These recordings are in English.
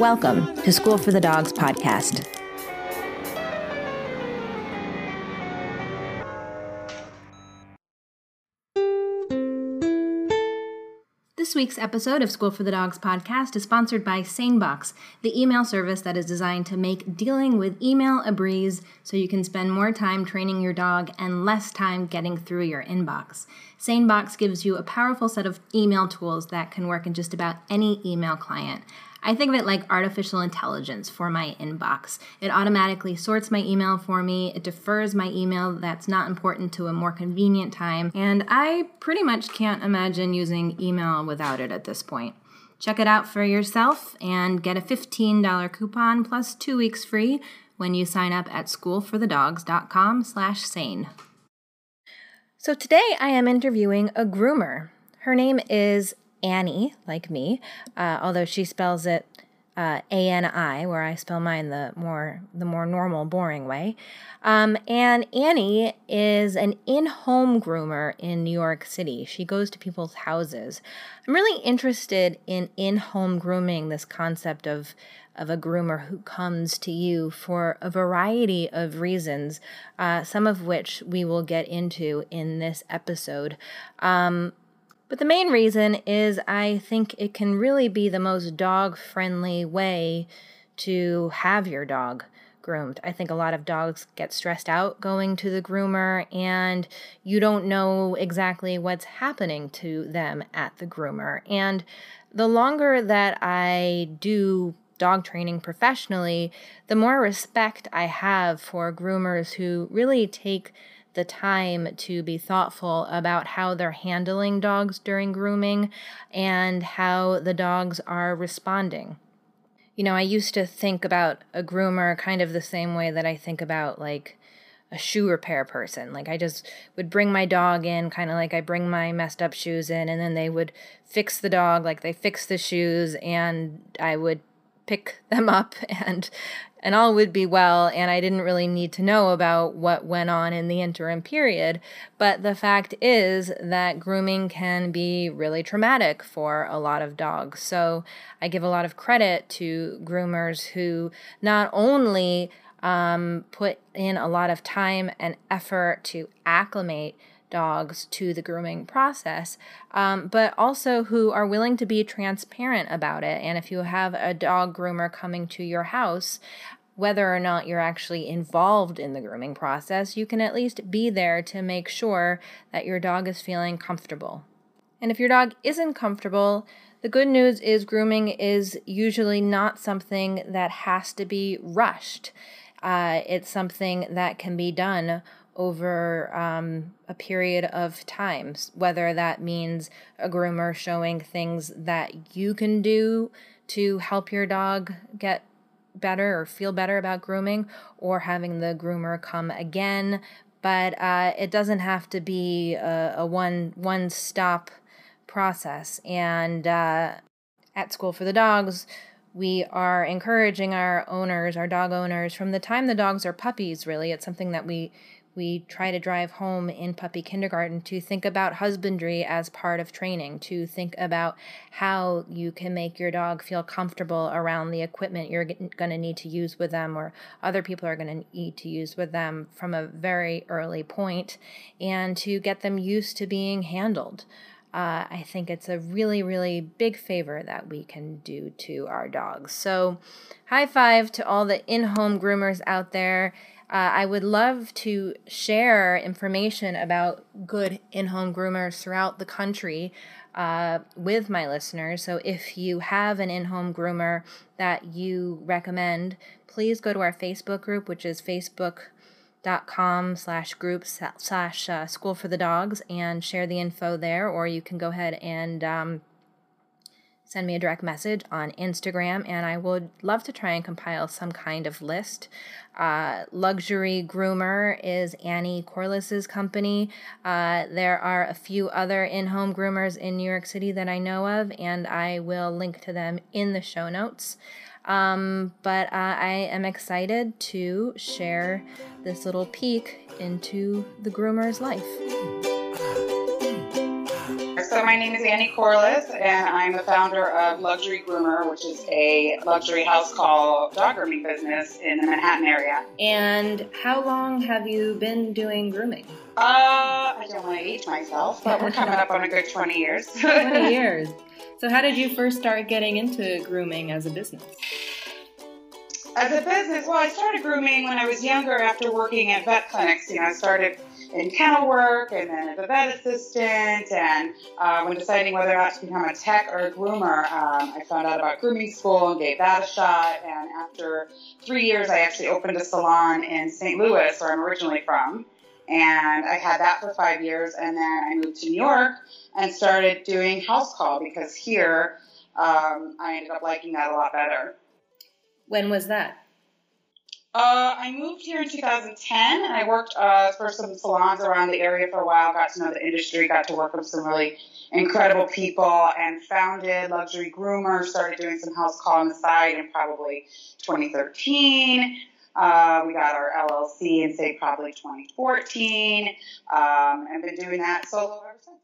Welcome to School for the Dogs podcast. This week's episode of School for the Dogs podcast is sponsored by SaneBox, the email service that is designed to make dealing with email a breeze so you can spend more time training your dog and less time getting through your inbox. SaneBox gives you a powerful set of email tools that can work in just about any email client. I think of it like artificial intelligence for my inbox. It automatically sorts my email for me, it defers my email that's not important to a more convenient time, and I pretty much can't imagine using email without it at this point. Check it out for yourself and get a $15 coupon plus two weeks free when you sign up at schoolforthedogs.com slash sane. So today I am interviewing a groomer. Her name is Ani, like me, uh, although she spells it uh, A N I, where I spell mine the more the more normal, boring way. Um, and Ani is an in-home groomer in New York City. She goes to people's houses. I'm really interested in in-home grooming. This concept of of a groomer who comes to you for a variety of reasons, uh, some of which we will get into in this episode. Um, but the main reason is I think it can really be the most dog friendly way to have your dog groomed. I think a lot of dogs get stressed out going to the groomer and you don't know exactly what's happening to them at the groomer. And the longer that I do dog training professionally, the more respect I have for groomers who really take the time to be thoughtful about how they're handling dogs during grooming and how the dogs are responding. You know, I used to think about a groomer kind of the same way that I think about like a shoe repair person. Like I just would bring my dog in, kind of like I bring my messed up shoes in, and then they would fix the dog, like they fix the shoes, and I would pick them up and and all would be well, and I didn't really need to know about what went on in the interim period. But the fact is that grooming can be really traumatic for a lot of dogs. So I give a lot of credit to groomers who not only um, put in a lot of time and effort to acclimate dogs to the grooming process, um, but also who are willing to be transparent about it. And if you have a dog groomer coming to your house, whether or not you're actually involved in the grooming process, you can at least be there to make sure that your dog is feeling comfortable. And if your dog isn't comfortable, the good news is grooming is usually not something that has to be rushed. Uh, it's something that can be done over um, a period of time, whether that means a groomer showing things that you can do to help your dog get better or feel better about grooming, or having the groomer come again. But uh, it doesn't have to be a, a one one stop process. And uh, at School for the Dogs, we are encouraging our owners, our dog owners, from the time the dogs are puppies. Really, it's something that we we try to drive home in puppy kindergarten to think about husbandry as part of training, to think about how you can make your dog feel comfortable around the equipment you're going to need to use with them or other people are going to need to use with them from a very early point, and to get them used to being handled. Uh, I think it's a really, really big favor that we can do to our dogs. So, high five to all the in home groomers out there uh, I would love to share information about good in home groomers throughout the country uh, with my listeners. So if you have an in home groomer that you recommend, please go to our Facebook group, which is facebook.com slash group slash uh, school for the dogs and share the info there, or you can go ahead and um, send me a direct message on Instagram, and I would love to try and compile some kind of list. Uh, Luxury Groomer is Ani Corliss's company. Uh, there are a few other in home groomers in New York City that I know of, and I will link to them in the show notes. Um, but uh, I am excited to share this little peek into the groomer's life. So my name is Ani Corliss, and I'm the founder of Luxury Groomer, which is a luxury house call dog grooming business in the Manhattan area. And how long have you been doing grooming? Uh, I don't want to age myself, but we're coming up on a good 20 years. 20 years. So how did you first start getting into grooming as a business? As a business, well, I started grooming when I was younger after working at vet clinics. You know, I started in kennel work and then as a vet assistant. And uh, when deciding whether or not to become a tech or a groomer, um, I found out about grooming school and gave that a shot. And after three years, I actually opened a salon in St. Louis, where I'm originally from. And I had that for five years. And then I moved to New York and started doing house call because here um, I ended up liking that a lot better. When was that? Uh, I moved here in 2010, and I worked uh, for some salons around the area for a while. Got to know the industry, got to work with some really incredible people, and founded Luxury Groomer. Started doing some house call on the side in probably 2013. Uh, we got our LLC in say probably 2014, um, and been doing that solo ever since.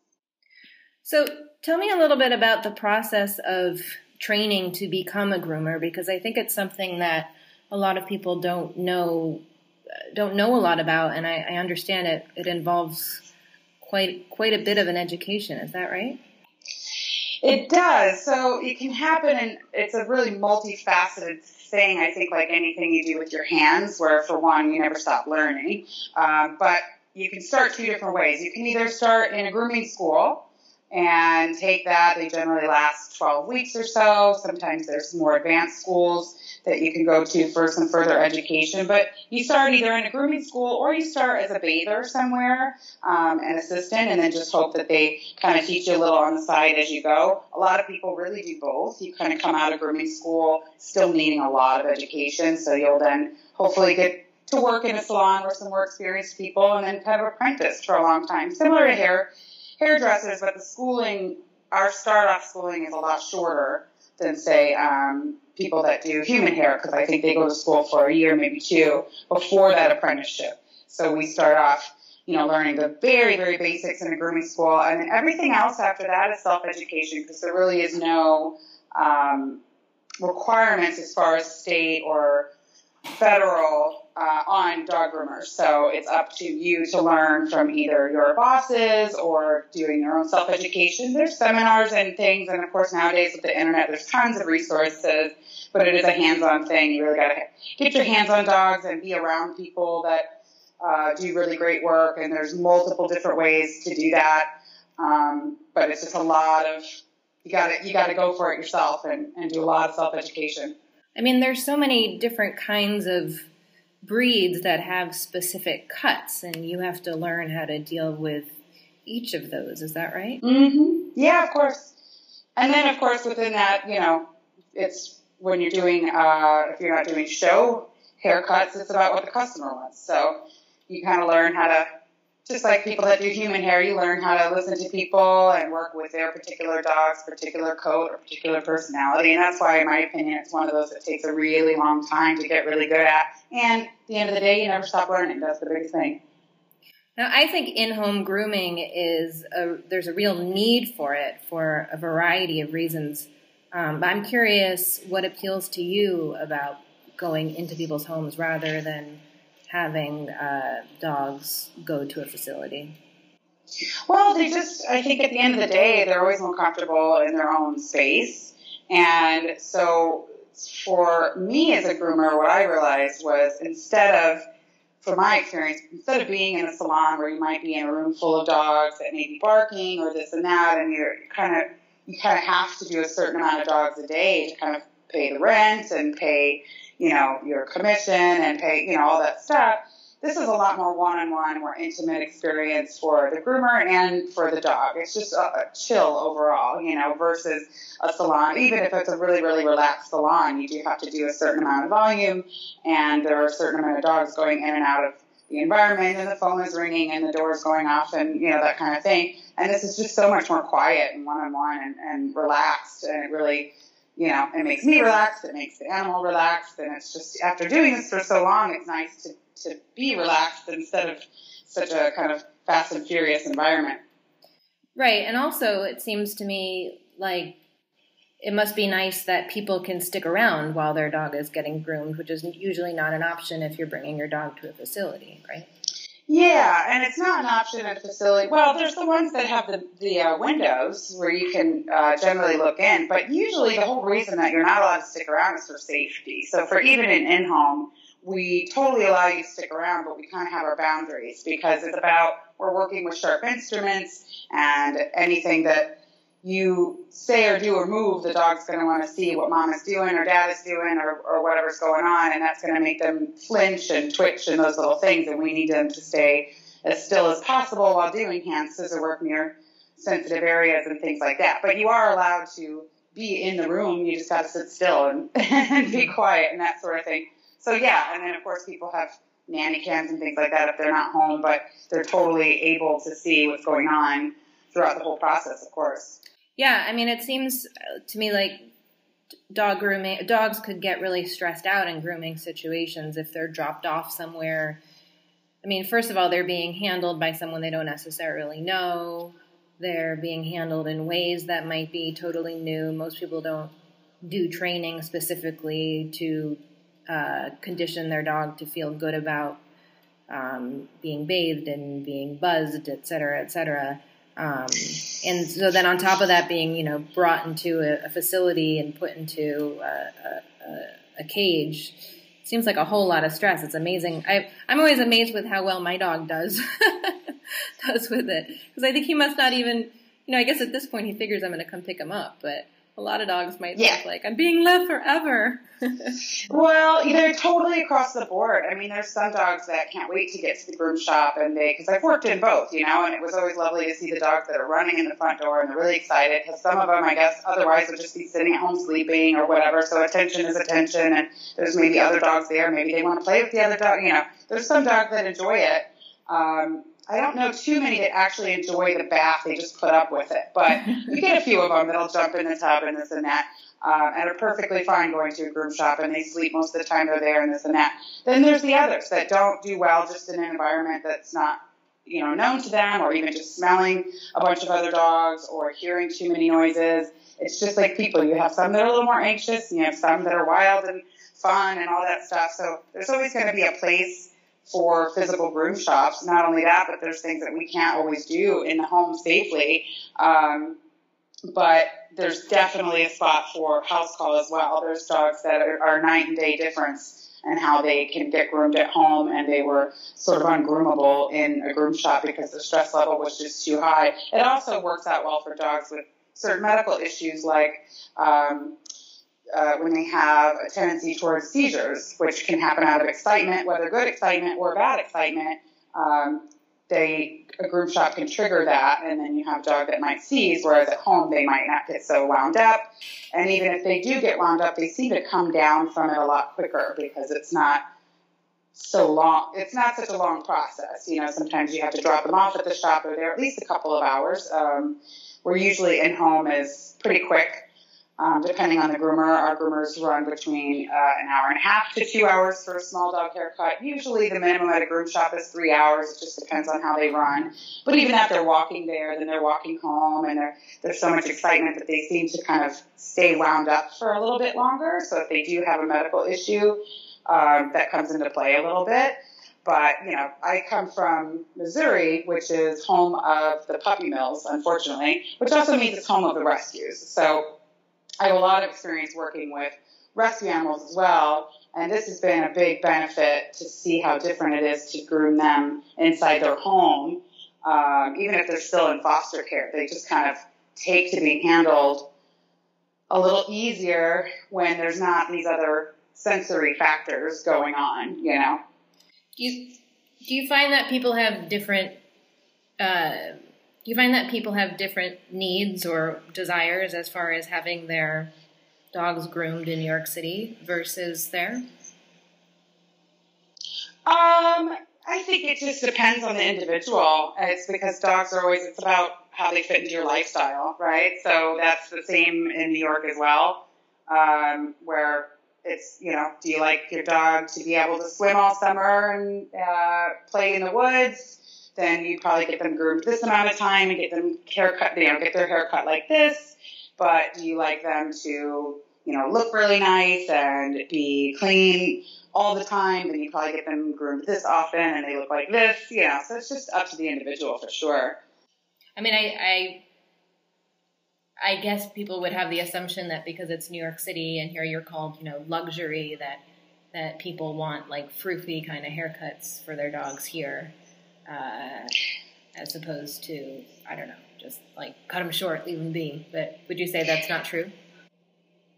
So, tell me a little bit about the process of training to become a groomer, because I think it's something that a lot of people don't know don't know a lot about, and I, I understand it. It involves quite quite a bit of an education. Is that right? It does. So it can happen, and it's a really multifaceted thing. I think, like anything you do with your hands, where for one, you never stop learning. Um, but you can start two different ways. You can either start in a grooming school and take that. They generally last 12 weeks or so. Sometimes there's more advanced schools that you can go to for some further education. But you start either in a grooming school or you start as a bather somewhere, um, an assistant, and then just hope that they kind of teach you a little on the side as you go. A lot of people really do both. You kind of come out of grooming school still needing a lot of education, so you'll then hopefully get to work in a salon with some more experienced people and then kind of apprentice for a long time. Similar to hair hairdressers, but the schooling, our start off schooling is a lot shorter than say um, people that do human hair because I think they go to school for a year, maybe two, before that apprenticeship. So we start off, you know, learning the very, very basics in a grooming school, and then everything else after that is self education because there really is no um, requirements as far as state or federal uh, on dog groomers. So it's up to you to learn from either your bosses or doing your own self education. There's seminars and things, and of course nowadays with the internet, there's tons of resources. But it is a hands-on thing. You really got to get your hands on dogs and be around people that uh, do really great work. And there's multiple different ways to do that. Um, but it's just a lot of you got to you got to go for it yourself and, and do a lot of self education. I mean, there's so many different kinds of breeds that have specific cuts, and you have to learn how to deal with each of those. Is that right? Mm-hmm. Yeah, of course. And then, of course, within that, you know, it's when you're doing, uh, if you're not doing show haircuts, it's about what the customer wants. So you kind of learn how to just like people that do human hair, you learn how to listen to people and work with their particular dog's particular coat or particular personality. And that's why, in my opinion, it's one of those that takes a really long time to get really good at. And at the end of the day, you never stop learning. That's the biggest thing. Now, I think in-home grooming is a, there's a real need for it for a variety of reasons. Um, but I'm curious what appeals to you about going into people's homes rather than having uh, dogs go to a facility? Well, they just, I think at the end of the day, they're always more comfortable in their own space. And so for me as a groomer, what I realized was instead of, from my experience, instead of being in a salon where you might be in a room full of dogs that may be barking or this and that, and you're kind of, you kind of have to do a certain amount of dogs a day to kind of pay the rent and pay you know, your commission and pay, you know, all that stuff. this is a lot more one-on-one, more intimate experience for the groomer and for the dog. It's just a, a chill overall, you know, versus a salon. Even if it's a really, really relaxed salon, you do have to do a certain amount of volume, and there are a certain amount of dogs going in and out of the environment, and the phone is ringing, and the door is going off, and you know that kind of thing. And this is just so much more quiet and one-on-one and, and relaxed, and it really you know, it makes me relaxed, it makes the animal relaxed, and it's just after doing this for so long, it's nice to to be relaxed instead of such a kind of fast and furious environment. Right, and also it seems to me like it must be nice that people can stick around while their dog is getting groomed, which is usually not an option if you're bringing your dog to a facility, right? Yeah, and it's not an option at facility. Well, there's the ones that have the the uh, windows where you can uh, generally look in, but usually the whole reason that you're not allowed to stick around is for safety. So for even an in-home, we totally allow you to stick around, but we kind of have our boundaries because it's about we're working with sharp instruments and anything that you say or do or move, the dog's going to want to see what mom is doing or dad is doing or, or whatever's going on, and that's going to make them flinch and twitch and those little things, and we need them to stay as still as possible while doing hand scissor work near sensitive areas and things like that. But you are allowed to be in the room, you just have to sit still and, and be quiet and that sort of thing. So yeah, and then of course people have nanny cams and things like that if they're not home, but they're totally able to see what's going on throughout the whole process, of course. Yeah, I mean, it seems to me like dog grooming dogs could get really stressed out in grooming situations if they're dropped off somewhere. I mean, first of all, they're being handled by someone they don't necessarily know. They're being handled in ways that might be totally new. Most people don't do training specifically to uh, condition their dog to feel good about um, being bathed and being buzzed, et cetera, et cetera. Um, and so then on top of that being, you know, brought into a, a facility and put into a, a, a, cage, seems like a whole lot of stress. It's amazing. I, I'm always amazed with how well my dog does, does with it. Because I think he must not even, you know, I guess at this point he figures I'm going to come pick him up, but a lot of dogs might yeah. think like I'm being left forever. well, they're totally across the board. I mean, there's some dogs that can't wait to get to the groom shop, and they because I've worked in both, you know, and it was always lovely to see the dogs that are running in the front door and they're really excited because some of them, I guess, otherwise would just be sitting at home sleeping or whatever. So attention is attention, and there's maybe other dogs there. Maybe they want to play with the other dog. You know, there's some dogs that enjoy it. Um, I don't know too many that actually enjoy the bath. They just put up with it. But you get a few of them that'll jump in the tub and this and that, uh, and are perfectly fine going to a groom shop and they sleep most of the time they're there and this and that. Then there's the others that don't do well just in an environment that's not, you know, known to them or even just smelling a bunch of other dogs or hearing too many noises. It's just like people. You have some that are a little more anxious and you have some that are wild and fun and all that stuff. So there's always going to be a place for physical groom shops. Not only that, but there's things that we can't always do in the home safely. Um, but there's definitely a spot for house call as well. There's dogs that are, are night and day difference and how they can get groomed at home and they were sort of ungroomable in a groom shop because the stress level was just too high. It also works out well for dogs with certain medical issues like um, uh, when they have a tendency towards seizures, which can happen out of excitement, whether good excitement or bad excitement. Um, they a groom shop can trigger that, and then you have a dog that might seize, whereas at home they might not get so wound up. And even if they do get wound up, they seem to come down from it a lot quicker because it's not so long. It's not such a long process. You know, sometimes you have to drop them off at the shop, or they're at least a couple of hours. Um, we're usually in home is pretty quick. Um, depending on the groomer, our groomers run between uh, an hour and a half to two hours for a small dog haircut. Usually, the minimum at a groom shop is three hours. It just depends on how they run. But even if they're walking there, then they're walking home, and there's so much excitement that they seem to kind of stay wound up for a little bit longer. So if they do have a medical issue, um, that comes into play a little bit. But, you know, I come from Missouri, which is home of the puppy mills, unfortunately, which also means it's home of the rescues. So I have a lot of experience working with rescue animals as well, and this has been a big benefit to see how different it is to groom them inside their home, um, even if they're still in foster care. They just kind of take to being handled a little easier when there's not these other sensory factors going on, you know. Do you Do you find that people have different? Uh, do you find that people have different needs or desires as far as having their dogs groomed in New York City versus there? Um, I think it just depends on the individual. It's because dogs are always, it's about how they fit into your lifestyle, right? So that's the same in New York as well, um, where it's, you know, do you like your dog to be able to swim all summer and uh, play in the woods? Then you probably get them groomed this amount of time and get them haircut, you know, get their haircut like this. But do you like them to, you know, look really nice and be clean all the time? Then you probably get them groomed this often and they look like this, you know. So it's just up to the individual for sure. I mean, I, I I guess people would have the assumption that because it's New York City and here you're called, you know, luxury that that people want like froofy kind of haircuts for their dogs here, uh, as opposed to I don't know, just like cut them short, leave them be. But would you say that's not true?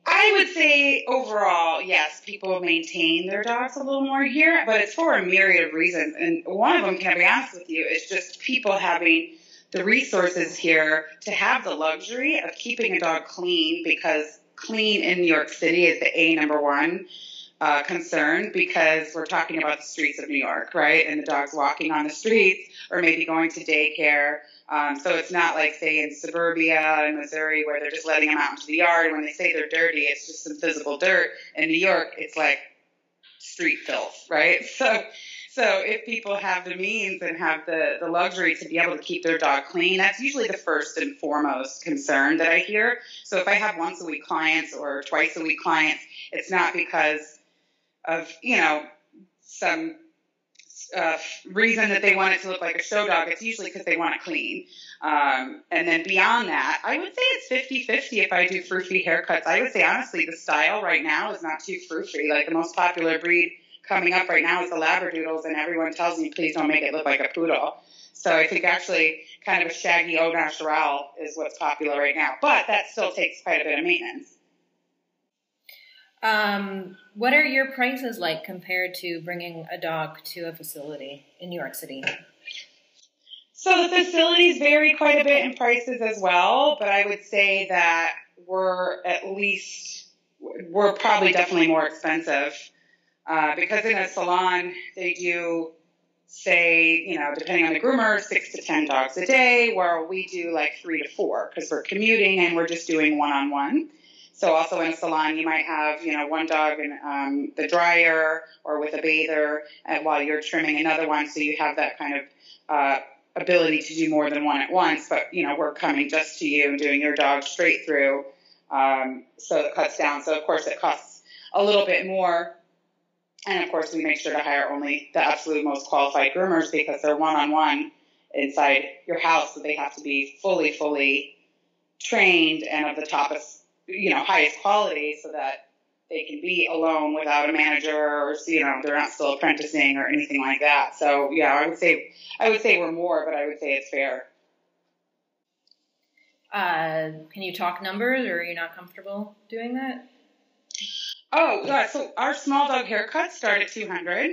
I would say overall, yes, people maintain their dogs a little more here, but it's for a myriad of reasons. And one of them, can I be honest with you, is just people having the resources here to have the luxury of keeping a dog clean because clean in New York City is the A number one uh, concern because we're talking about the streets of New York, right? And the dog's walking on the streets or maybe going to daycare. Um, so it's not like, say, in suburbia in Missouri where they're just letting them out into the yard. When they say they're dirty, it's just some physical dirt. In New York, it's like street filth, right? So so if people have the means and have the, the luxury to be able to keep their dog clean, that's usually the first and foremost concern that I hear. So if I have once a week clients or twice a week clients, it's not because of, you know, some uh, reason that they want it to look like a show dog. It's usually because they want it clean. Um, and then beyond that, I would say it's 50 50 if I do froofy haircuts. I would say, honestly, the style right now is not too froofy. Like the most popular breed coming up right now is the Labradoodles, and everyone tells me, please don't make it look like a poodle. So I think actually kind of a shaggy au naturel is what's popular right now, but that still takes quite a bit of maintenance. Um, what are your prices like compared to bringing a dog to a facility in New York City? So the facilities vary quite a bit in prices as well, but I would say that we're at least we're probably definitely more expensive uh, because in a salon, they do say, you know, depending on the groomer, six to 10 dogs a day, where we do like three to four because we're commuting and we're just doing one on one. So also in salon, you might have, you know, one dog in um, the dryer or with a bather and while you're trimming another one. So you have that kind of uh, ability to do more than one at once. But, you know, we're coming just to you and doing your dog straight through. Um, so it cuts down. So of course it costs a little bit more and of course, we make sure to hire only the absolute most qualified groomers because they're one on one inside your house. So they have to be fully, fully trained and of the top, you know, highest quality so that they can be alone without a manager or, you know, they're not still apprenticing or anything like that. So yeah, I would say, I would say we're more, but I would say it's fair. Uh, can you talk numbers or are you not comfortable doing that? Oh, yeah. So our small dog haircuts start at 200.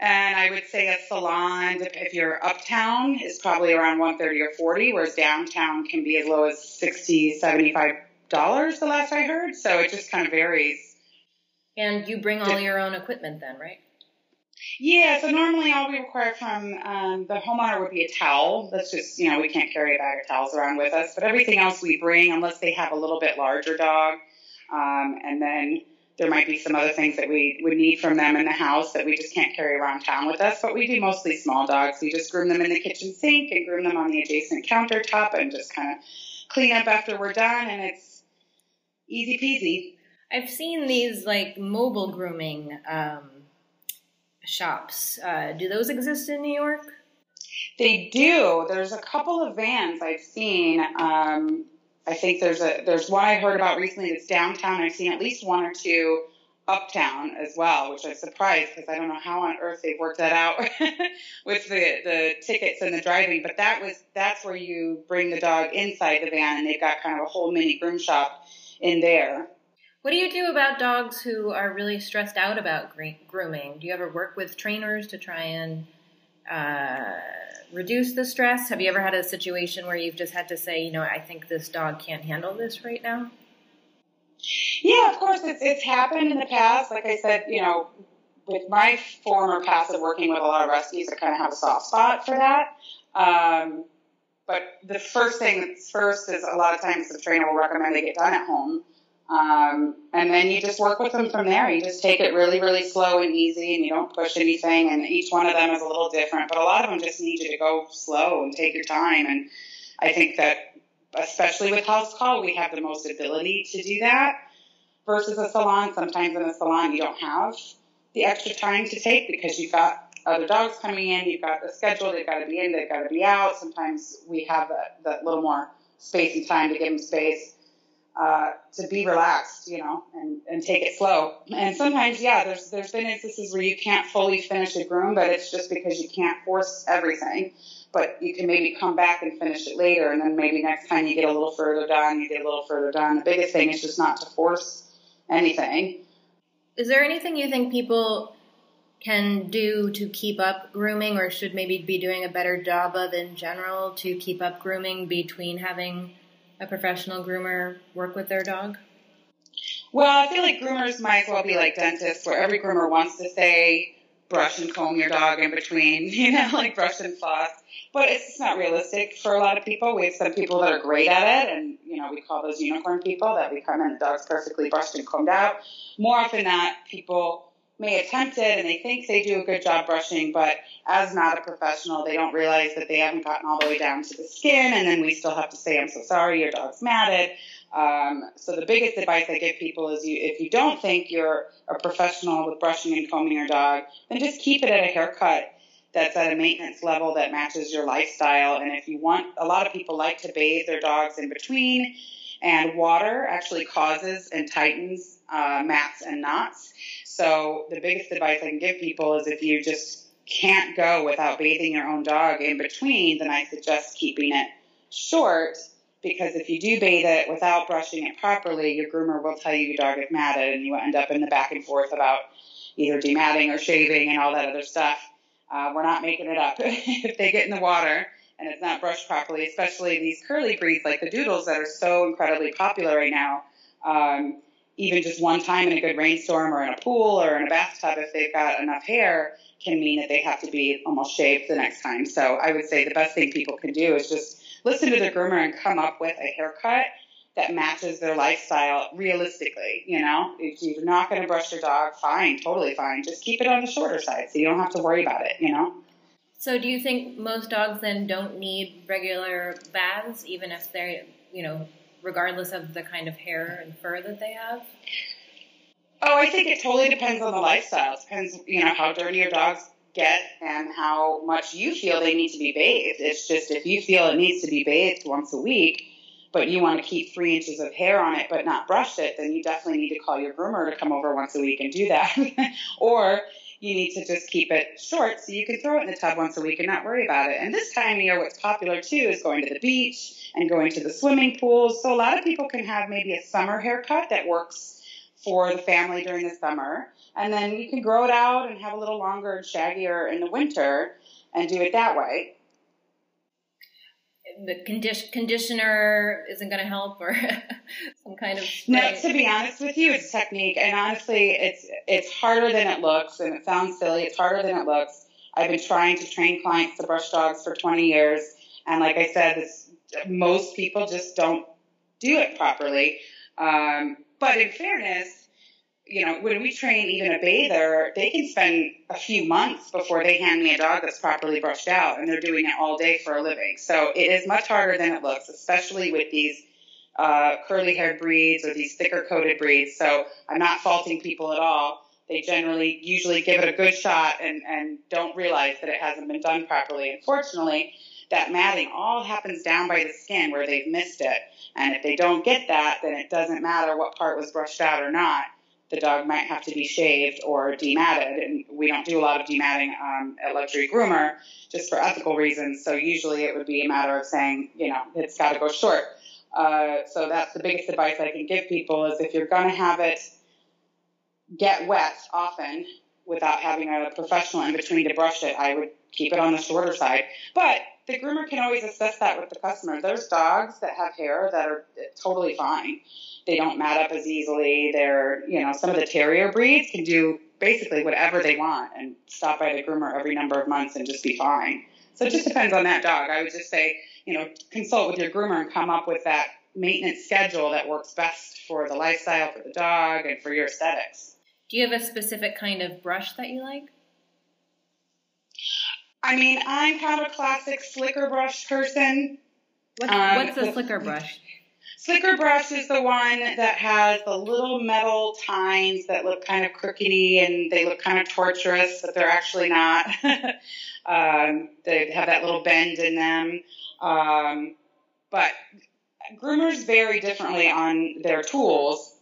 And I would say a salon, if you're uptown, is probably around 130 or 40, whereas downtown can be as low as 60, 75 dollars the last I heard. So it just kind of varies. And you bring all your own equipment then, right? Yeah, so normally all we require from um, the homeowner would be a towel. That's just, you know, we can't carry a bag of towels around with us. But everything else we bring, unless they have a little bit larger dog, um, and then there might be some other things that we would need from them in the house that we just can't carry around town with us. But we do mostly small dogs. We just groom them in the kitchen sink and groom them on the adjacent countertop and just kind of clean up after we're done. And it's easy peasy. I've seen these like mobile grooming um, shops. Uh, do those exist in New York? They do. There's a couple of vans I've seen. Um, I think there's a there's one I heard about recently that's downtown. I've seen at least one or two uptown as well, which I'm surprised because I don't know how on earth they've worked that out with the the tickets and the driving. But that was that's where you bring the dog inside the van, and they've got kind of a whole mini groom shop in there. What do you do about dogs who are really stressed out about grooming? Do you ever work with trainers to try and uh, reduce the stress? Have you ever had a situation where you've just had to say, you know, I think this dog can't handle this right now? Yeah, of course, it's, it's happened in the past. Like I said, you know, with my former past of working with a lot of rescues, I kind of have a soft spot for that. Um, but the first thing that's first is a lot of times the trainer will recommend they get done at home. Um, and then you just work with them from there. You just take it really, really slow and easy, and you don't push anything. And each one of them is a little different, but a lot of them just need you to go slow and take your time. And I think that, especially with house call, we have the most ability to do that versus a salon. Sometimes in a salon, you don't have the extra time to take because you've got other dogs coming in, you've got the schedule, they've got to be in, they've got to be out. Sometimes we have that, that little more space and time to give them space uh, to be relaxed, you know, and, and take it slow. And sometimes, yeah, there's there's been instances where you can't fully finish a groom, but it's just because you can't force everything. But you can maybe come back and finish it later, and then maybe next time you get a little further done, you get a little further done. The biggest thing is just not to force anything. Is there anything you think people can do to keep up grooming or should maybe be doing a better job of in general to keep up grooming between having a professional groomer work with their dog? Well, I feel like groomers might as well be like dentists where every groomer wants to say brush and comb your dog in between, you know, like brush and floss. But it's just not realistic for a lot of people. We have some people that are great at it, and, you know, we call those unicorn people that we come in, the dog's perfectly brushed and combed out. More often than not, people may attempt it and they think they do a good job brushing, but as not a professional, they don't realize that they haven't gotten all the way down to the skin, and then we still have to say, I'm so sorry, your dog's matted. Um, so the biggest advice I give people is you, if you don't think you're a professional with brushing and combing your dog, then just keep it at a haircut that's at a maintenance level that matches your lifestyle. And if you want, a lot of people like to bathe their dogs in between, and water actually causes and tightens uh, mats and knots. So the biggest advice I can give people is if you just can't go without bathing your own dog in between, then I suggest keeping it short because if you do bathe it without brushing it properly, your groomer will tell you your dog is matted and you end up in the back and forth about either dematting or shaving and all that other stuff. Uh, we're not making it up. if they get in the water and it's not brushed properly, especially these curly breeds like the doodles that are so incredibly popular right now, um, even just one time in a good rainstorm or in a pool or in a bathtub, if they've got enough hair, can mean that they have to be almost shaved the next time. So I would say the best thing people can do is just listen to the groomer and come up with a haircut that matches their lifestyle realistically. You know, if you're not going to brush your dog, fine, totally fine. Just keep it on the shorter side so you don't have to worry about it, you know? So do you think most dogs then don't need regular baths, even if they're, you know, regardless of the kind of hair and fur that they have? Oh, I think it totally depends on the lifestyle. It depends, you know, how dirty your dogs get and how much you feel they need to be bathed. It's just if you feel it needs to be bathed once a week, but you want to keep three inches of hair on it but not brush it, then you definitely need to call your groomer to come over once a week and do that. or you need to just keep it short so you can throw it in the tub once a week and not worry about it. And this time of year, what's popular too is going to the beach and going to the swimming pools. So a lot of people can have maybe a summer haircut that works for the family during the summer. And then you can grow it out and have a little longer and shaggier in the winter and do it that way. The condi- conditioner isn't going to help, or some kind of. No, to be honest with you, it's technique, and honestly, it's it's harder than it looks, and it sounds silly. It's harder than it looks. I've been trying to train clients to brush dogs for 20 years, and like I said, most people just don't do it properly. Um, but in fairness, you know, when we train even a bather, they can spend a few months before they hand me a dog that's properly brushed out, and they're doing it all day for a living. So it is much harder than it looks, especially with these uh, curly haired breeds or these thicker coated breeds. So I'm not faulting people at all. They generally usually give it a good shot and, and don't realize that it hasn't been done properly. Unfortunately, that matting all happens down by the skin where they've missed it. And if they don't get that, then it doesn't matter what part was brushed out or not. The dog might have to be shaved or dematted, and we don't do a lot of dematting um, at Luxury Groomer just for ethical reasons. So usually it would be a matter of saying, you know, it's got to go short. Uh, so that's the biggest advice I can give people is if you're going to have it get wet often, without having a professional in between to brush it, I would keep it on the shorter side. But the groomer can always assess that with the customer. There's dogs that have hair that are totally fine. They don't mat up as easily. They're, you know, some of the terrier breeds can do basically whatever they want and stop by the groomer every number of months and just be fine. So it just depends on that dog. I would just say, you know, consult with your groomer and come up with that maintenance schedule that works best for the lifestyle, for the dog, and for your aesthetics. Do you have a specific kind of brush that you like? I mean, I'm kind of a classic slicker brush person. What's, um, what's a slicker brush? Slicker brush is the one that has the little metal tines that look kind of crookedy and they look kind of torturous, but they're actually not. um, they have that little bend in them. Um, but groomers vary differently on their tools.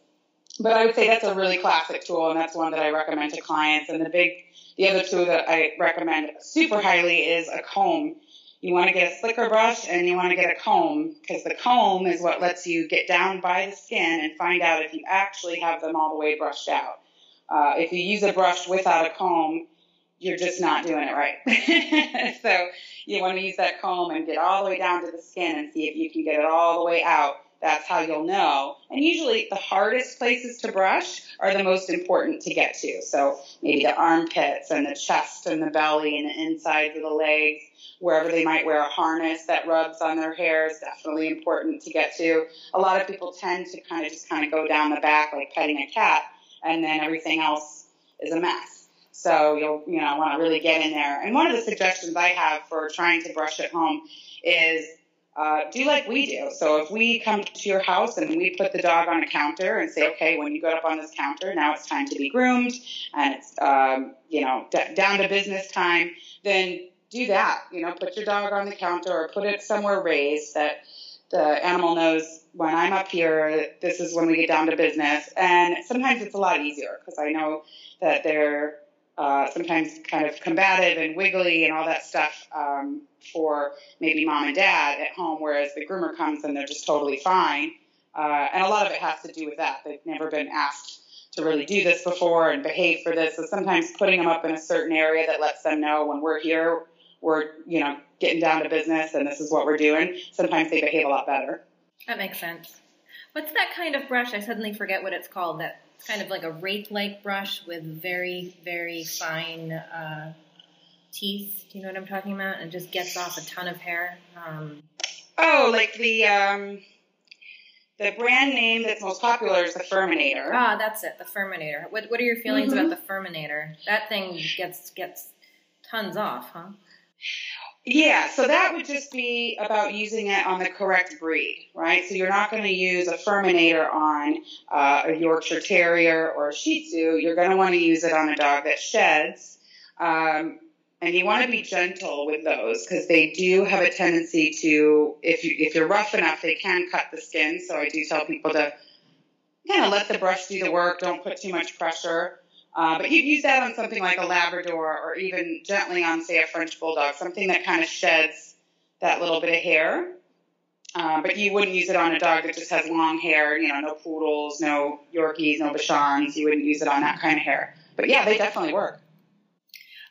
But I would say that's a really classic tool, and that's one that I recommend to clients. And the big, the other tool that I recommend super highly is a comb. You want to get a slicker brush and you want to get a comb because the comb is what lets you get down by the skin and find out if you actually have them all the way brushed out. Uh, if you use a brush without a comb, you're just not doing it right. so you want to use that comb and get all the way down to the skin and see if you can get it all the way out that's how you'll know. And usually the hardest places to brush are the most important to get to. So maybe the armpits and the chest and the belly and the insides of the legs, wherever they might wear a harness that rubs on their hair is definitely important to get to. A lot of people tend to kind of just kind of go down the back like petting a cat and then everything else is a mess. So you'll, you know, want to really get in there. And one of the suggestions I have for trying to brush at home is uh, do like we do. So if we come to your house and we put the dog on a counter and say, okay, when you go up on this counter, now it's time to be groomed and it's, um, you know, d- down to business time, then do that. You know, put your dog on the counter or put it somewhere raised that the animal knows when I'm up here, this is when we get down to business. And sometimes it's a lot easier because I know that they're uh, sometimes kind of combative and wiggly and all that stuff um, for maybe mom and dad at home, whereas the groomer comes and they're just totally fine. Uh, and a lot of it has to do with that. They've never been asked to really do this before and behave for this. So sometimes putting them up in a certain area that lets them know when we're here, we're, you know, getting down to business and this is what we're doing. Sometimes they behave a lot better. That makes sense. What's that kind of brush? I suddenly forget what it's called. That kind of like a rake-like brush with very, very fine uh, teeth. Do you know what I'm talking about? And just gets off a ton of hair. Um, oh, like the um, the brand name that's most popular is the Furminator. Ah, that's it, the Furminator. What What are your feelings mm-hmm. about the Furminator? That thing gets gets tons off, huh? Yeah, so that would just be about using it on the correct breed, right? So you're not going to use a Furminator on uh, a Yorkshire Terrier or a Shih Tzu. You're going to want to use it on a dog that sheds. Um, and you want to be gentle with those because they do have a tendency to, if you if you're rough enough, they can cut the skin. So I do tell people to kind of let the brush do the work. Don't put too much pressure. Uh, but you'd use that on something like a Labrador or even gently on, say, a French Bulldog, something that kind of sheds that little bit of hair. Uh, but you wouldn't use it on a dog that just has long hair, you know, no poodles, no Yorkies, no Bichons. You wouldn't use it on that kind of hair. But yeah, they definitely work.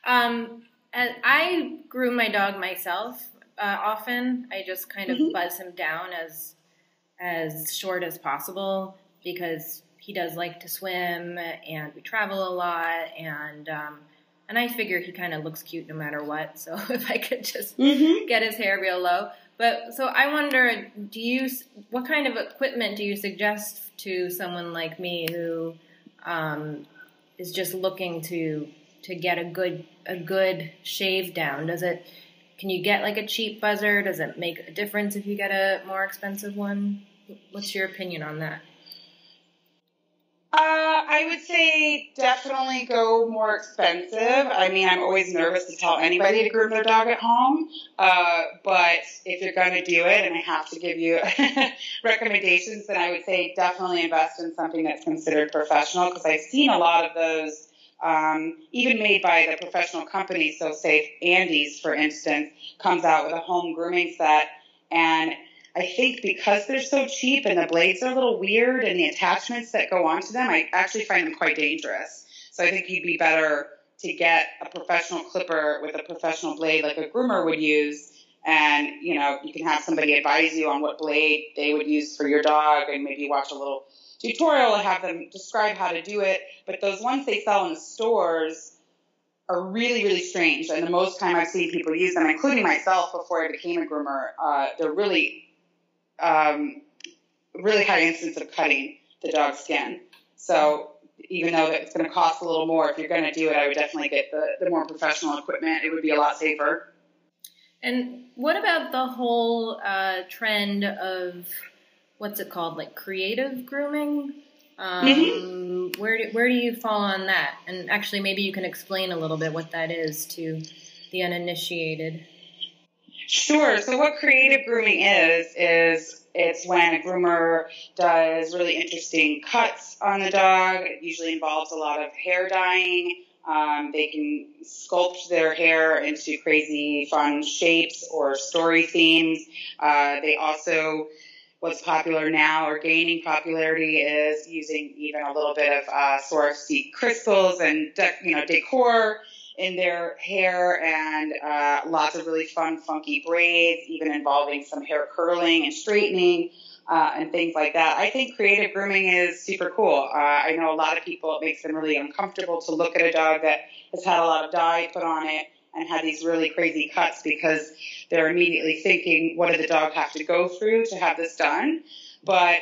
Um, I groom my dog myself uh, often. I just kind of mm-hmm. buzz him down as as short as possible because he does like to swim and we travel a lot and um, and I figure he kind of looks cute no matter what. So if I could just mm-hmm. get his hair real low, but so I wonder, do you what kind of equipment do you suggest to someone like me who um, is just looking to to get a good a good shave down? Does it can you get like a cheap buzzer? Does it make a difference if you get a more expensive one? What's your opinion on that? Uh, I would say definitely go more expensive. I mean, I'm always nervous to tell anybody to groom their dog at home. Uh, but if you're going to do it, and I have to give you recommendations, then I would say definitely invest in something that's considered professional because I've seen a lot of those. Um, even made by the professional companies, so say Andis, for instance, comes out with a home grooming set, and I think because they're so cheap and the blades are a little weird and the attachments that go onto them, I actually find them quite dangerous. So I think you'd be better to get a professional clipper with a professional blade like a groomer would use. And, you know, you can have somebody advise you on what blade they would use for your dog and maybe watch a little tutorial and have them describe how to do it. But those ones they sell in the stores are really, really strange. And the most time I've seen people use them, including myself before I became a groomer, uh, they're really, um, really high instance of cutting the dog's skin. So even though it's going to cost a little more, if you're going to do it, I would definitely get the, the more professional equipment. It would be a lot safer. And what about the whole uh, trend of what's it called, like creative grooming? Um, mm-hmm. Where do, where do you fall on that? And actually, maybe you can explain a little bit what that is to the uninitiated. Sure. So, what creative grooming is is it's when a groomer does really interesting cuts on the dog. It usually involves a lot of hair dyeing. Um, they can sculpt their hair into crazy, fun shapes or story themes. Uh, they also what's popular now or gaining popularity is using even a little bit of uh, Swarovski crystals and de- you know decor in their hair and uh, lots of really fun, funky braids, even involving some hair curling and straightening. Uh, and things like that. I think creative grooming is super cool. Uh, I know a lot of people, it makes them really uncomfortable to look at a dog that has had a lot of dye put on it and had these really crazy cuts because they're immediately thinking, what did the dog have to go through to have this done? But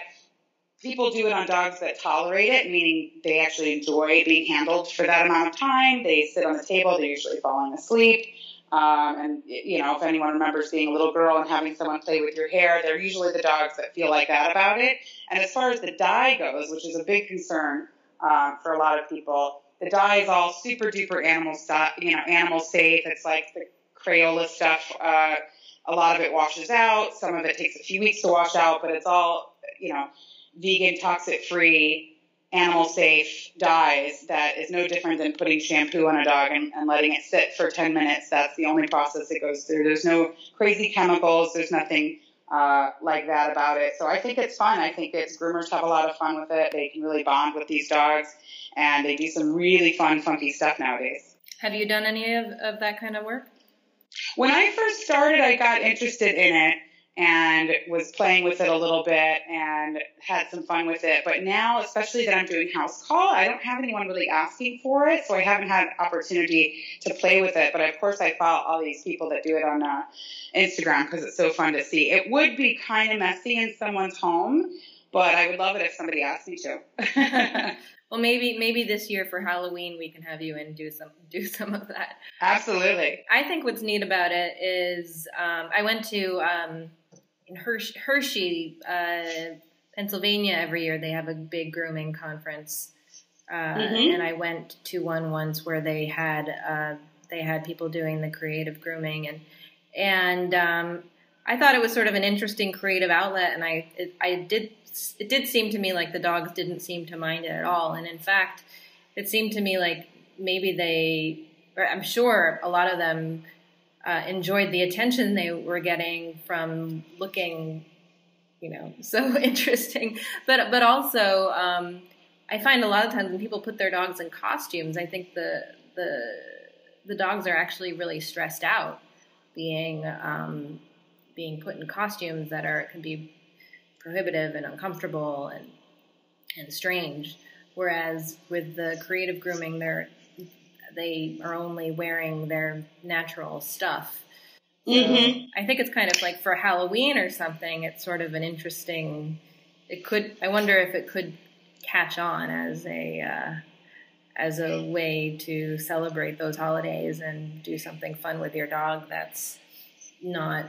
people do it on dogs that tolerate it, meaning they actually enjoy being handled for that amount of time. They sit on the table, they're usually falling asleep. Um, and, you know, if anyone remembers being a little girl and having someone play with your hair, they're usually the dogs that feel like that about it. And as far as the dye goes, which is a big concern uh, for a lot of people, the dye is all super duper animal you know, animal safe. It's like the Crayola stuff. Uh, a lot of it washes out. Some of it takes a few weeks to wash out, but it's all, you know, vegan, toxic free, animal safe dyes that is no different than putting shampoo on a dog and, and letting it sit for 10 minutes. That's the only process it goes through. There's no crazy chemicals. There's nothing uh, like that about it. So I think it's fun. I think it's groomers have a lot of fun with it. They can really bond with these dogs and they do some really fun, funky stuff nowadays. Have you done any of, of that kind of work? When I first started, I got interested in it and was playing with it a little bit and had some fun with it. But now, especially that I'm doing house call, I don't have anyone really asking for it, so I haven't had opportunity to play with it. But of course, I follow all these people that do it on uh, Instagram because it's so fun to see. It would be kind of messy in someone's home, but I would love it if somebody asked me to. Well, maybe maybe this year for Halloween we can have you in do some do some of that. Absolutely. I think what's neat about it is um, I went to um, in Hershey, Hershey uh, Pennsylvania every year. They have a big grooming conference, uh, mm-hmm. and I went to one once where they had uh, they had people doing the creative grooming and and um, I thought it was sort of an interesting creative outlet, and I it, I did it did seem to me like the dogs didn't seem to mind it at all. And in fact, it seemed to me like maybe they, or I'm sure a lot of them uh, enjoyed the attention they were getting from looking, you know, so interesting. But but also, um, I find a lot of times when people put their dogs in costumes, I think the the the dogs are actually really stressed out being um, being put in costumes that are can be prohibitive and uncomfortable and and strange. Whereas with the creative grooming, they're they are only wearing their natural stuff. So mm-hmm. I think it's kind of like for Halloween or something. It's sort of an interesting. It could. I wonder if it could catch on as a uh, as a way to celebrate those holidays and do something fun with your dog. That's not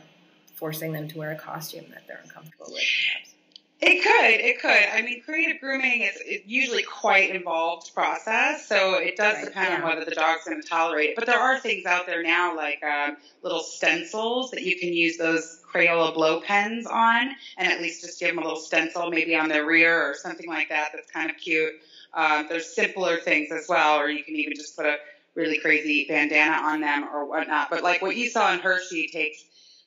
forcing them to wear a costume that they're uncomfortable with. Perhaps. It could, it could. I mean, creative grooming is usually quite involved process, so it does right, depend yeah. on whether the dog's going to tolerate it. But there are things out there now, like um, little stencils that you can use those Crayola blow pens on, and at least just give them a little stencil, maybe on their rear or something like that. That's kind of cute. Uh, there's simpler things as well, or you can even just put a really crazy bandana on them or whatnot. But like what you saw in Hershey takes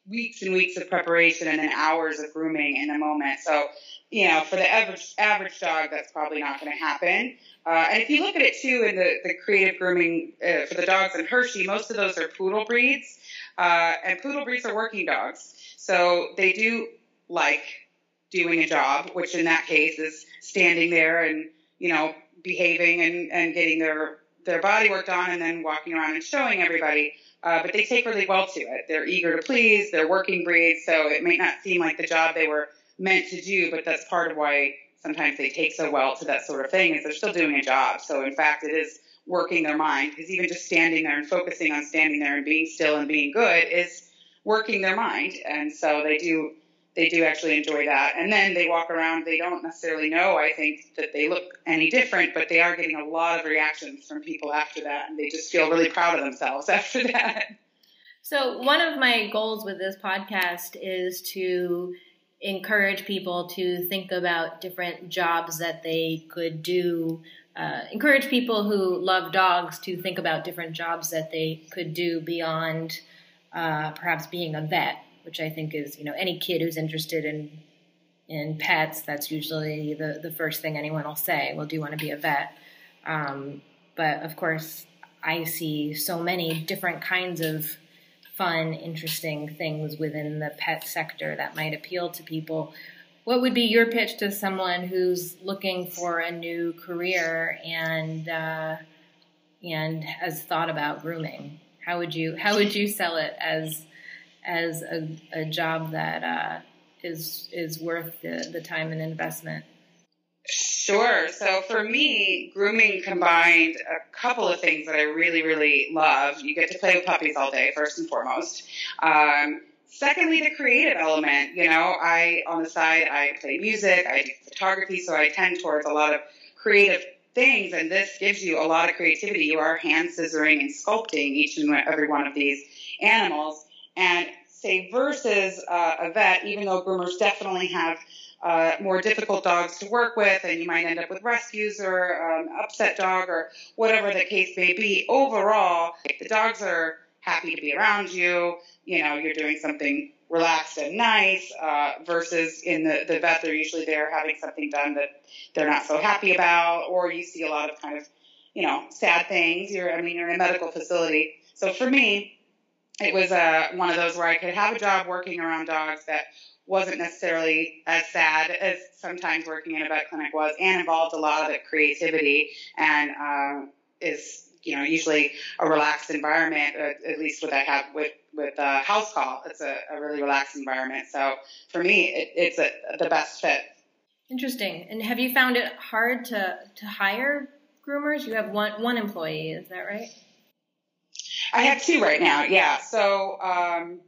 weeks and weeks of preparation and then hours of grooming in a moment. So, you know, for the average average dog, that's probably not going to happen. Uh, and if you look at it too in the, the creative grooming uh, for the dogs in Hershey, most of those are poodle breeds. Uh, and poodle breeds are working dogs. So they do like doing a job, which in that case is standing there and, you know, behaving and, and getting their, their body worked on and then walking around and showing everybody. Uh, but they take really well to it. They're eager to please. They're working breeds, so it may not seem like the job they were meant to do, but that's part of why sometimes they take so well to that sort of thing is they're still doing a job. So in fact, it is working their mind because even just standing there and focusing on standing there and being still and being good is working their mind. And so they do they do actually enjoy that. And then they walk around, they don't necessarily know, I think, that they look any different, but they are getting a lot of reactions from people after that, and they just feel really proud of themselves after that. So, one of my goals with this podcast is to encourage people to think about different jobs that they could do. Uh, encourage people who love dogs to think about different jobs that they could do beyond uh, perhaps being a vet which I think is, you know, any kid who's interested in in pets, that's usually the, the first thing anyone will say. Well, do you want to be a vet? Um, but of course, I see so many different kinds of fun, interesting things within the pet sector that might appeal to people. What would be your pitch to someone who's looking for a new career and uh, and has thought about grooming? How would you how would you sell it as as a, a job that uh, is is worth the, the time and investment? Sure. So for me, grooming combined a couple of things that I really, really love. You get to play with puppies all day, first and foremost. Um, secondly, the creative element. You know, I, on the side, I play music, I do photography, so I tend towards a lot of creative things, and this gives you a lot of creativity. You are hand scissoring and sculpting each and every one of these animals. And say versus uh, a vet, even though groomers definitely have uh, more difficult dogs to work with, and you might end up with rescues or um, upset dog or whatever the case may be. Overall, the dogs are happy to be around you. You know, you're doing something relaxed and nice. Uh, versus in the the vet, they're usually there having something done that they're not so happy about, or you see a lot of kind of you know sad things. You're, I mean, you're in a medical facility. So for me, it was uh, one of those where I could have a job working around dogs that wasn't necessarily as sad as sometimes working in a vet clinic was, and involved a lot of the creativity and uh, is you know usually a relaxed environment. Uh, at least what I have with with uh, house call, it's a, a, really relaxed environment. So for me, it, it's a, the best fit. Interesting. And have you found it hard to to hire groomers? You have one one employee, is that right? I have two right now. Yeah. So um,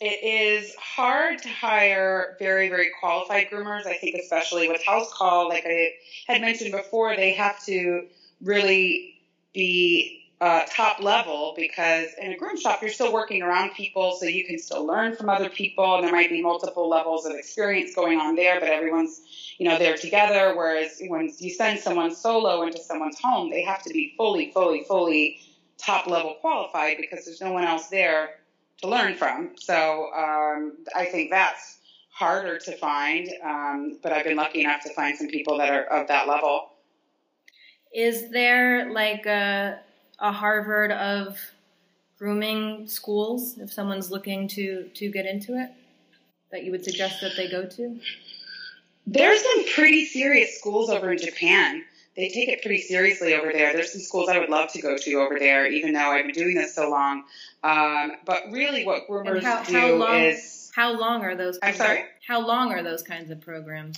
it is hard to hire very, very qualified groomers. I think, especially with house call, like I had mentioned before, they have to really be uh, top level because in a groom shop you're still working around people, so you can still learn from other people, and there might be multiple levels of experience going on there, but everyone's you know they're together. Whereas when you send someone solo into someone's home, they have to be fully, fully, fully top level qualified because there's no one else there to learn from. So um, I think that's harder to find, um, but I've been lucky enough to find some people that are of that level. Is there like a, a Harvard of grooming schools if someone's looking to to get into it that you would suggest that they go to? There's some pretty serious schools over in Japan they take it pretty seriously over there. There's some schools I would love to go to over there, even though I've been doing this so long. Um, but really, what groomers how, do how long, is how long are those? I'm sorry. Of, how long are those kinds of programs?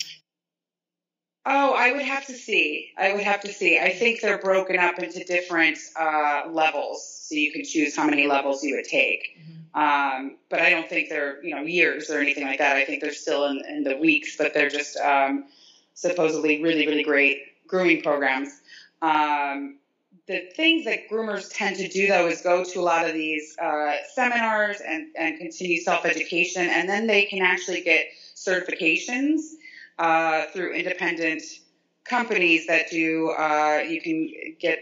Oh, I would have to see. I would have to see. I think they're broken up into different uh, levels, so you can choose how many levels you would take. Mm-hmm. Um, but I don't think they're you know years or anything like that. I think they're still in, in the weeks, but they're just um, supposedly really really great grooming programs. Um, the things that groomers tend to do though is go to a lot of these uh, seminars and, and continue self-education and then they can actually get certifications uh, through independent companies that do uh, you can get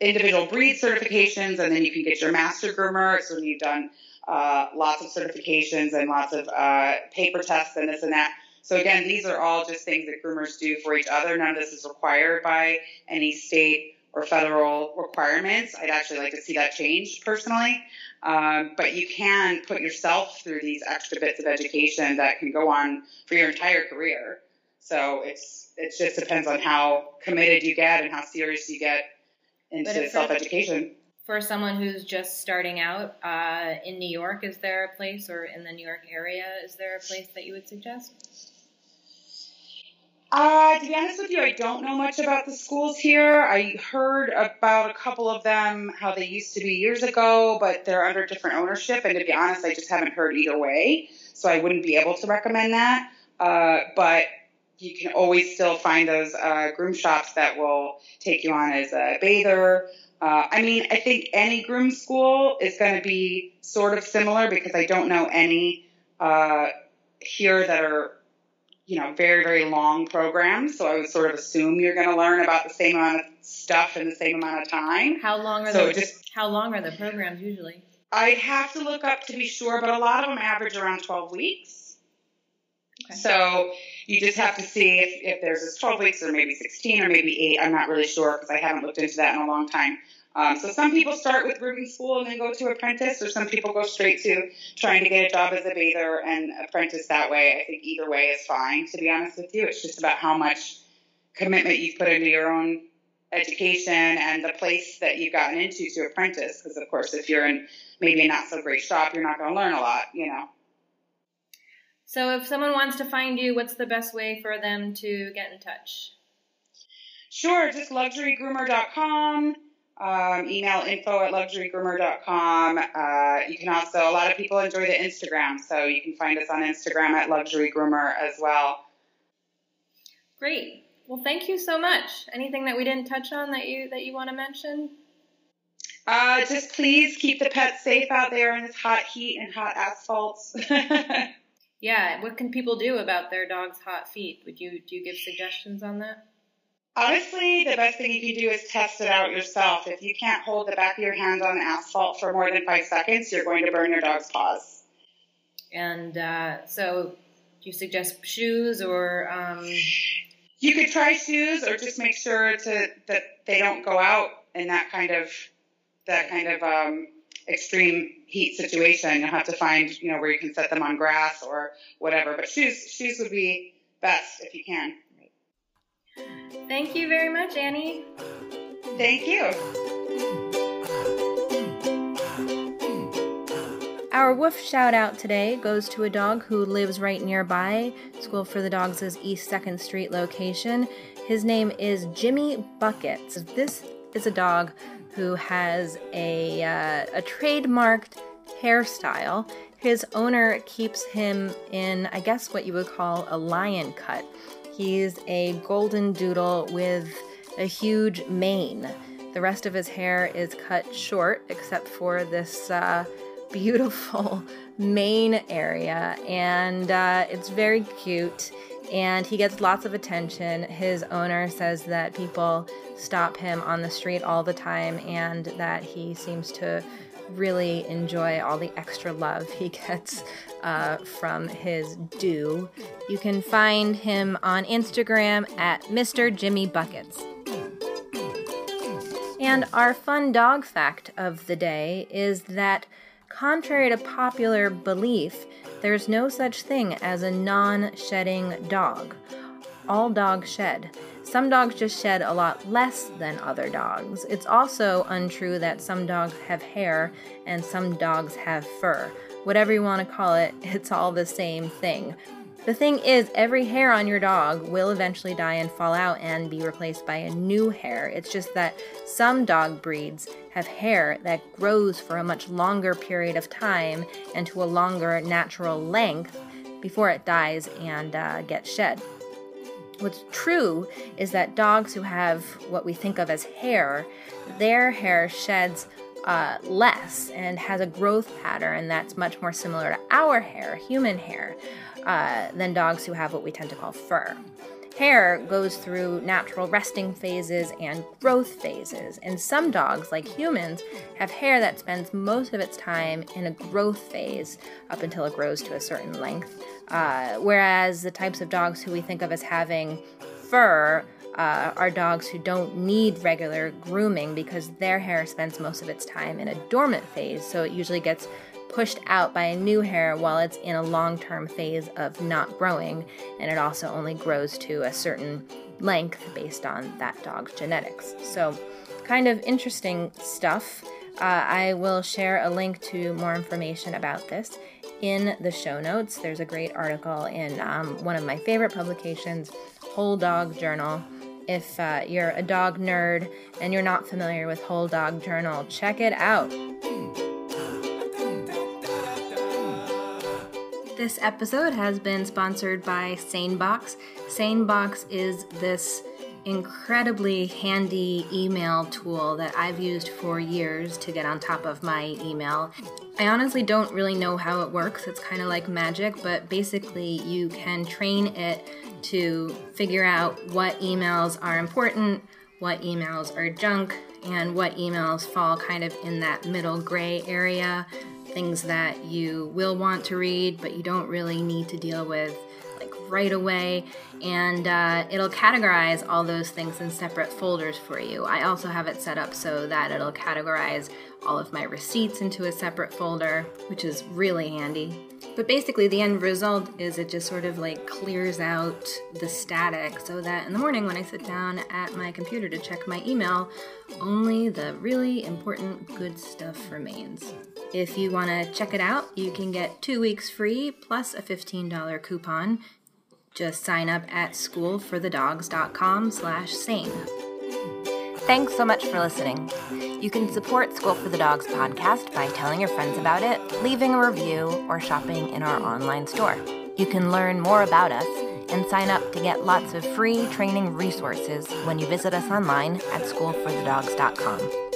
individual breed certifications and then you can get your master groomer so you've done uh, lots of certifications and lots of uh, paper tests and this and that So again, these are all just things that groomers do for each other. None of this is required by any state or federal requirements. I'd actually like to see that changed personally. Um, but you can put yourself through these extra bits of education that can go on for your entire career. So it's it just depends on how committed you get and how serious you get into self education. For someone who's just starting out uh, in New York, is there a place, or in the New York area, is there a place that you would suggest? Uh, to be honest with you, I don't know much about the schools here. I heard about a couple of them, how they used to be years ago, but they're under different ownership. And to be honest, I just haven't heard either way. So I wouldn't be able to recommend that. Uh, but you can always still find those uh, groom shops that will take you on as a bather. Uh, I mean, I think any groom school is going to be sort of similar because I don't know any uh, here that are, you know, very, very long programs. So I would sort of assume you're going to learn about the same amount of stuff in the same amount of time. How long are so the just, How long are the programs usually? I'd have to look up to be sure, but a lot of them average around 12 weeks. Okay. So you just have to see if, if there's 12 weeks or maybe 16 or maybe 8. I'm not really sure because I haven't looked into that in a long time. Um, so some people start with grooming school and then go to apprentice, or some people go straight to trying to get a job as a bather and apprentice that way. I think either way is fine, to be honest with you. It's just about how much commitment you've put into your own education and the place that you've gotten into to apprentice. Because, of course, if you're in maybe a not so great shop, you're not going to learn a lot, you know. So if someone wants to find you, what's the best way for them to get in touch? Sure, just luxurygroomer.com. Um, email info at luxurygroomer.com. Uh, you can also, a lot of people enjoy the Instagram, so you can find us on Instagram at luxurygroomer as well. Great. Well, thank you so much. Anything that we didn't touch on that you that you want to mention? Uh, just please keep the pets safe out there in this hot heat and hot asphalts. Yeah, what can people do about their dog's hot feet? Would you do you give suggestions on that? Honestly, the best thing you can do is test it out yourself. If you can't hold the back of your hand on asphalt for more than five seconds, you're going to burn your dog's paws. And uh, so, do you suggest shoes or? Um... You could try shoes, or just make sure to that they don't go out in that kind of that kind of um, extreme heat situation, you'll have to find, you know, where you can set them on grass or whatever. But shoes, shoes would be best if you can. Thank you very much, Ani. Thank you. Our woof shout out today goes to a dog who lives right nearby, School for the Dogs' is East 2nd Street location. His name is Jimmy Buckets. This is a dog who has a, uh, a trademarked hairstyle. His owner keeps him in, I guess, what you would call a lion cut. He's a golden doodle with a huge mane. The rest of his hair is cut short, except for this uh, beautiful mane area, and uh, it's very cute. And he gets lots of attention. His owner says that people stop him on the street all the time and that he seems to really enjoy all the extra love he gets uh, from his do. You can find him on Instagram at Mr. Jimmy Buckets. And our fun dog fact of the day is that, contrary to popular belief, there's no such thing as a non shedding dog. All dogs shed. Some dogs just shed a lot less than other dogs. It's also untrue that some dogs have hair and some dogs have fur. Whatever you want to call it, it's all the same thing. The thing is, every hair on your dog will eventually die and fall out and be replaced by a new hair. It's just that some dog breeds have hair that grows for a much longer period of time and to a longer natural length before it dies and uh, gets shed. What's true is that dogs who have what we think of as hair, their hair sheds uh, less and has a growth pattern that's much more similar to our hair, human hair, uh, than dogs who have what we tend to call fur. hair goes through natural resting phases and growth phases. And some dogs, like humans, have hair that spends most of its time in a growth phase up until it grows to a certain length. Uh, whereas the types of dogs who we think of as having fur uh, are dogs who don't need regular grooming because their hair spends most of its time in a dormant phase. So it usually gets pushed out by a new hair while it's in a long term phase of not growing, and it also only grows to a certain length based on that dog's genetics. So, kind of interesting stuff. Uh, I will share a link to more information about this in the show notes. There's a great article in um, one of my favorite publications, Whole Dog Journal. If uh, you're a dog nerd and you're not familiar with Whole Dog Journal, check it out. This episode has been sponsored by SaneBox. SaneBox is this incredibly handy email tool that I've used for years to get on top of my email. I honestly don't really know how it works. It's kind of like magic, but basically, you can train it to figure out what emails are important, what emails are junk, and what emails fall kind of in that middle gray area things that you will want to read, but you don't really need to deal with like right away. And uh, it'll categorize all those things in separate folders for you. I also have it set up so that it'll categorize all of my receipts into a separate folder, which is really handy. But basically, the end result is it just sort of like clears out the static so that in the morning when I sit down at my computer to check my email, only the really important good stuff remains. If you want to check it out, you can get two weeks free plus a $15 coupon. Just sign up at schoolforthedogs.com slash sane. Thanks so much for listening. You can support School for the Dogs podcast by telling your friends about it, leaving a review, or shopping in our online store. You can learn more about us and sign up to get lots of free training resources when you visit us online at schoolforthedogs.com.